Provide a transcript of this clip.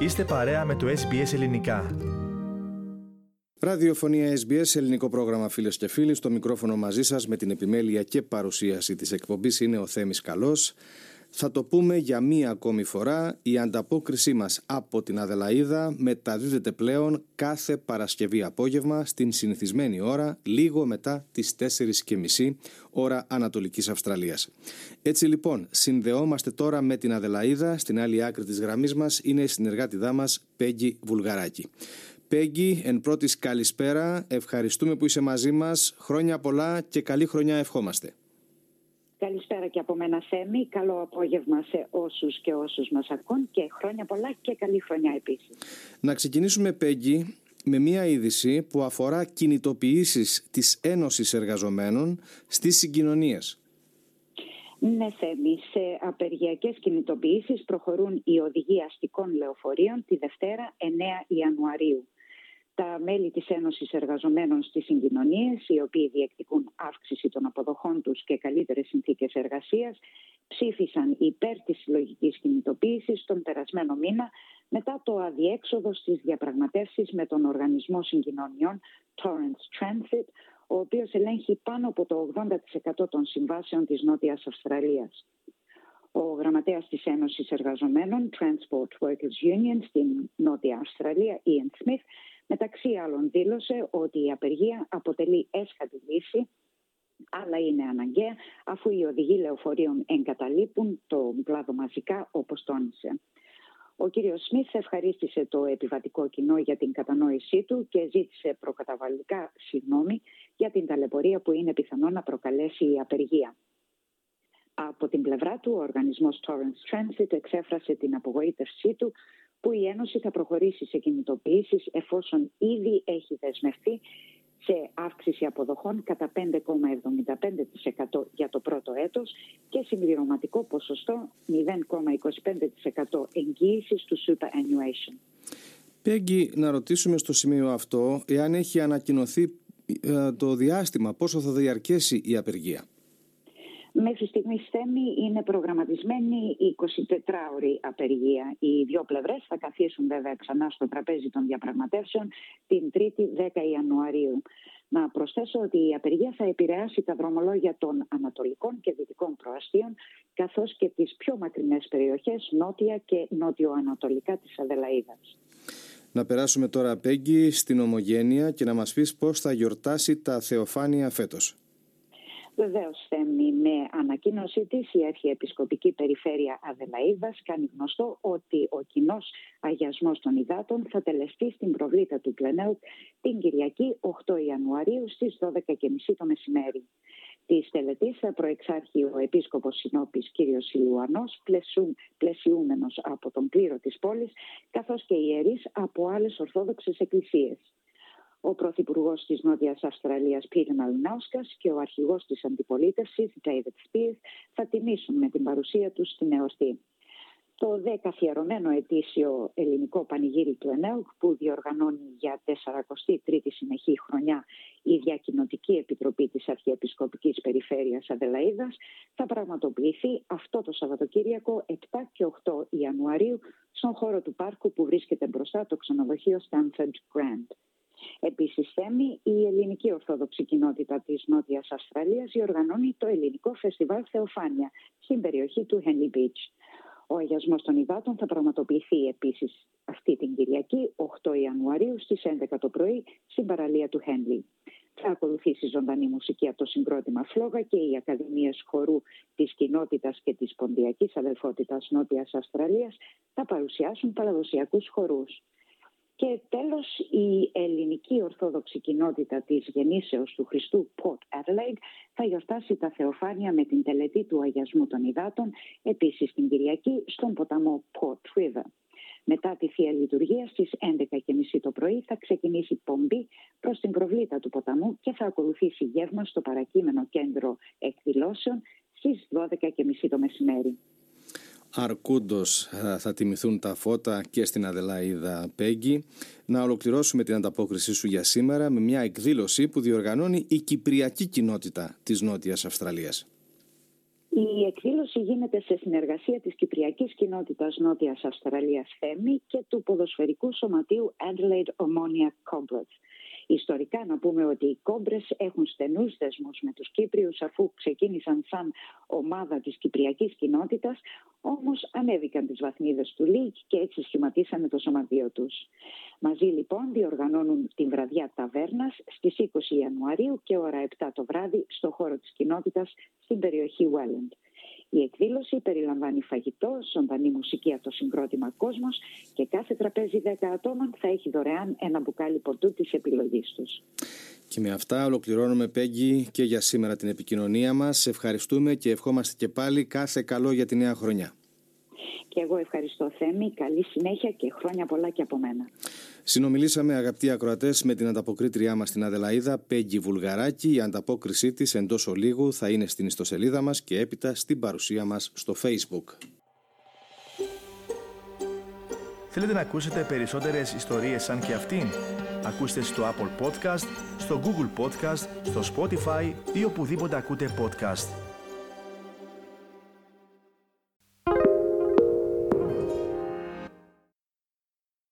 Είστε παρέα με το SBS Ελληνικά. Ραδιοφωνία SBS, ελληνικό πρόγραμμα φίλες και φίλοι. Στο μικρόφωνο μαζί σας με την επιμέλεια και παρουσίαση της εκπομπής είναι ο Θέμης Καλός. Θα το πούμε για μία ακόμη φορά, η ανταπόκρισή μας από την Αδελαίδα μεταδίδεται πλέον κάθε Παρασκευή απόγευμα στην συνηθισμένη ώρα, λίγο μετά τις 4.30 ώρα Ανατολικής Αυστραλίας. Έτσι λοιπόν, συνδεόμαστε τώρα με την Αδελαίδα, στην άλλη άκρη της γραμμής μας είναι η συνεργάτηδά μας Πέγγι Βουλγαράκη. Πέγγι, εν πρώτης καλησπέρα, ευχαριστούμε που είσαι μαζί μας, χρόνια πολλά και καλή χρονιά ευχόμαστε. Καλησπέρα και από μένα Θέμη. Καλό απόγευμα σε όσους και όσους μας ακούν και χρόνια πολλά και καλή χρονιά επίσης. Να ξεκινήσουμε Πέγγι με μία είδηση που αφορά κινητοποιήσεις της Ένωσης Εργαζομένων στις συγκοινωνίες. Ναι Θέμη, σε απεργιακές κινητοποιήσεις προχωρούν οι οδηγοί αστικών λεωφορείων τη Δευτέρα 9 Ιανουαρίου τα μέλη της Ένωσης Εργαζομένων στις Συγκοινωνίες, οι οποίοι διεκδικούν αύξηση των αποδοχών τους και καλύτερες συνθήκες εργασίας, ψήφισαν υπέρ της συλλογικής κινητοποίησης τον περασμένο μήνα μετά το αδιέξοδο στις διαπραγματεύσεις με τον Οργανισμό Συγκοινωνιών Torrance Transit, ο οποίος ελέγχει πάνω από το 80% των συμβάσεων της Νότιας Αυστραλίας. Ο γραμματέας της Ένωσης Εργαζομένων Transport Workers Union στην Νότια Αυστραλία, Ian Smith, Μεταξύ άλλων δήλωσε ότι η απεργία αποτελεί έσχατη λύση αλλά είναι αναγκαία αφού οι οδηγοί λεωφορείων εγκαταλείπουν το κλάδο μαζικά όπως τόνισε. Ο κύριος Σμιθ ευχαρίστησε το επιβατικό κοινό για την κατανόησή του και ζήτησε προκαταβαλλικά συγγνώμη για την ταλαιπωρία που είναι πιθανό να προκαλέσει η απεργία. Από την πλευρά του, ο οργανισμός Torrance Transit εξέφρασε την απογοήτευσή του που η Ένωση θα προχωρήσει σε κινητοποιήσεις εφόσον ήδη έχει δεσμευτεί σε αύξηση αποδοχών κατά 5,75% για το πρώτο έτος και συμπληρωματικό ποσοστό 0,25% εγγύησης του superannuation. Πέγγι, να ρωτήσουμε στο σημείο αυτό εάν έχει ανακοινωθεί ε, το διάστημα πόσο θα διαρκέσει η απεργία. Μέχρι στιγμής θέμη είναι προγραμματισμένη η 24ωρη απεργία. Οι δύο πλευρές θα καθίσουν βέβαια ξανά στο τραπέζι των διαπραγματεύσεων την 3η 10 Ιανουαρίου. Να προσθέσω ότι η απεργία θα επηρεάσει τα δρομολόγια των ανατολικών και δυτικών προαστίων καθώς και τις πιο μακρινές περιοχές νότια και νότιο-ανατολικά της Αδελαίδας. Να περάσουμε τώρα, Πέγγι, στην Ομογένεια και να μας πεις πώς θα γιορτάσει τα Θεοφάνεια φέτος. Βεβαίως, Θέμη, με ανακοίνωσή της, η Αρχιεπισκοπική Περιφέρεια Αδελαίδας κάνει γνωστό ότι ο κοινός αγιασμός των υδάτων θα τελεστεί στην προβλήτα του Κλενέουτ την Κυριακή 8 Ιανουαρίου στις 12.30 το μεσημέρι. Της τελετής θα προεξάρχει ο Επίσκοπος Συνόπης κ. Ηλουανός, πλαισιούμενος από τον πλήρο της πόλης, καθώς και ιερείς από άλλες ορθόδοξες εκκλησίες. Ο Πρωθυπουργός της Νότιας Αυστραλίας, Πίρι Μαλινάουσκα, και ο αρχηγός της αντιπολίτευσης, David Spears, θα τιμήσουν με την παρουσία τους στην εορτή. Το 10 αφιερωμένο ετήσιο ελληνικό πανηγύρι του ΕΝΕΟΚ που διοργανώνει για 43η συνεχή χρονιά η Διακοινοτική Επιτροπή της Αρχιεπισκοπικής Περιφέρειας Αδελαίδας θα πραγματοποιηθεί αυτό το Σαββατοκύριακο 7 και 8 Ιανουαρίου στον χώρο του πάρκου που βρίσκεται μπροστά το ξενοδοχείο Stanford Grand. Επίσης, Θέμη, η ελληνική ορθόδοξη κοινότητα της Νότιας Αυστραλίας διοργανώνει το ελληνικό φεστιβάλ Θεοφάνεια στην περιοχή του Henley Beach. Ο αγιασμός των υδάτων θα πραγματοποιηθεί επίσης αυτή την Κυριακή, 8 Ιανουαρίου, στις 11 το πρωί, στην παραλία του Henley. Θα ακολουθήσει ζωντανή μουσική από το συγκρότημα Φλόγα και οι Ακαδημίες Χορού της Κοινότητας και της Ποντιακής Αδελφότητας Νότιας Αυστραλίας θα παρουσιάσουν παραδοσιακούς χορούς. Και τέλος η ελληνική ορθόδοξη κοινότητα της γεννήσεως του Χριστού Port Adelaide θα γιορτάσει τα Θεοφάνεια με την τελετή του Αγιασμού των Υδάτων επίσης την Κυριακή στον ποταμό Port River. Μετά τη Θεία Λειτουργία στις 11.30 το πρωί θα ξεκινήσει πομπή προς την προβλήτα του ποταμού και θα ακολουθήσει γεύμα στο παρακείμενο κέντρο εκδηλώσεων στις 12.30 το μεσημέρι. Αρκούντος ε, θα τιμηθούν τα φώτα και στην Αδελαίδα Πέγγι. Να ολοκληρώσουμε την ανταπόκρισή σου για σήμερα με μια εκδήλωση που διοργανώνει η Κυπριακή Κοινότητα της Νότιας Αυστραλίας. Η εκδήλωση γίνεται σε συνεργασία της Κυπριακής Κοινότητας Νότιας Αυστραλίας ΦΕΜΗ και του ποδοσφαιρικού σωματείου Adelaide Omonia Complex. Ιστορικά να πούμε ότι οι κόμπρες έχουν στενούς δεσμούς με τους Κύπριους αφού ξεκίνησαν σαν ομάδα της Κυπριακής κοινότητας όμως ανέβηκαν τις βαθμίδες του Λίγκ και έτσι σχηματίσανε το σωματείο τους. Μαζί λοιπόν διοργανώνουν την βραδιά ταβέρνας στις 20 Ιανουαρίου και ώρα 7 το βράδυ στο χώρο της κοινότητας στην περιοχή Welland. Η εκδήλωση περιλαμβάνει φαγητό, ζωντανή μουσική από το συγκρότημα Κόσμος και κάθε τραπέζι 10 ατόμων θα έχει δωρεάν ένα μπουκάλι ποτού της επιλογής τους. Και με αυτά ολοκληρώνουμε Πέγγι και για σήμερα την επικοινωνία μας. Σε ευχαριστούμε και ευχόμαστε και πάλι κάθε καλό για τη νέα χρονιά. Και εγώ ευχαριστώ Θέμη, καλή συνέχεια και χρόνια πολλά και από μένα. Συνομιλήσαμε αγαπητοί ακροατές με την ανταποκρίτριά μας στην Αδελαίδα, Πέγγι Βουλγαράκη. Η ανταπόκρισή της εντός ολίγου θα είναι στην ιστοσελίδα μας και έπειτα στην παρουσία μας στο Facebook. Θέλετε να ακούσετε περισσότερες ιστορίες σαν και αυτήν; Ακούστε στο Apple Podcast, στο Google Podcast, στο Spotify ή οπουδήποτε ακούτε podcast.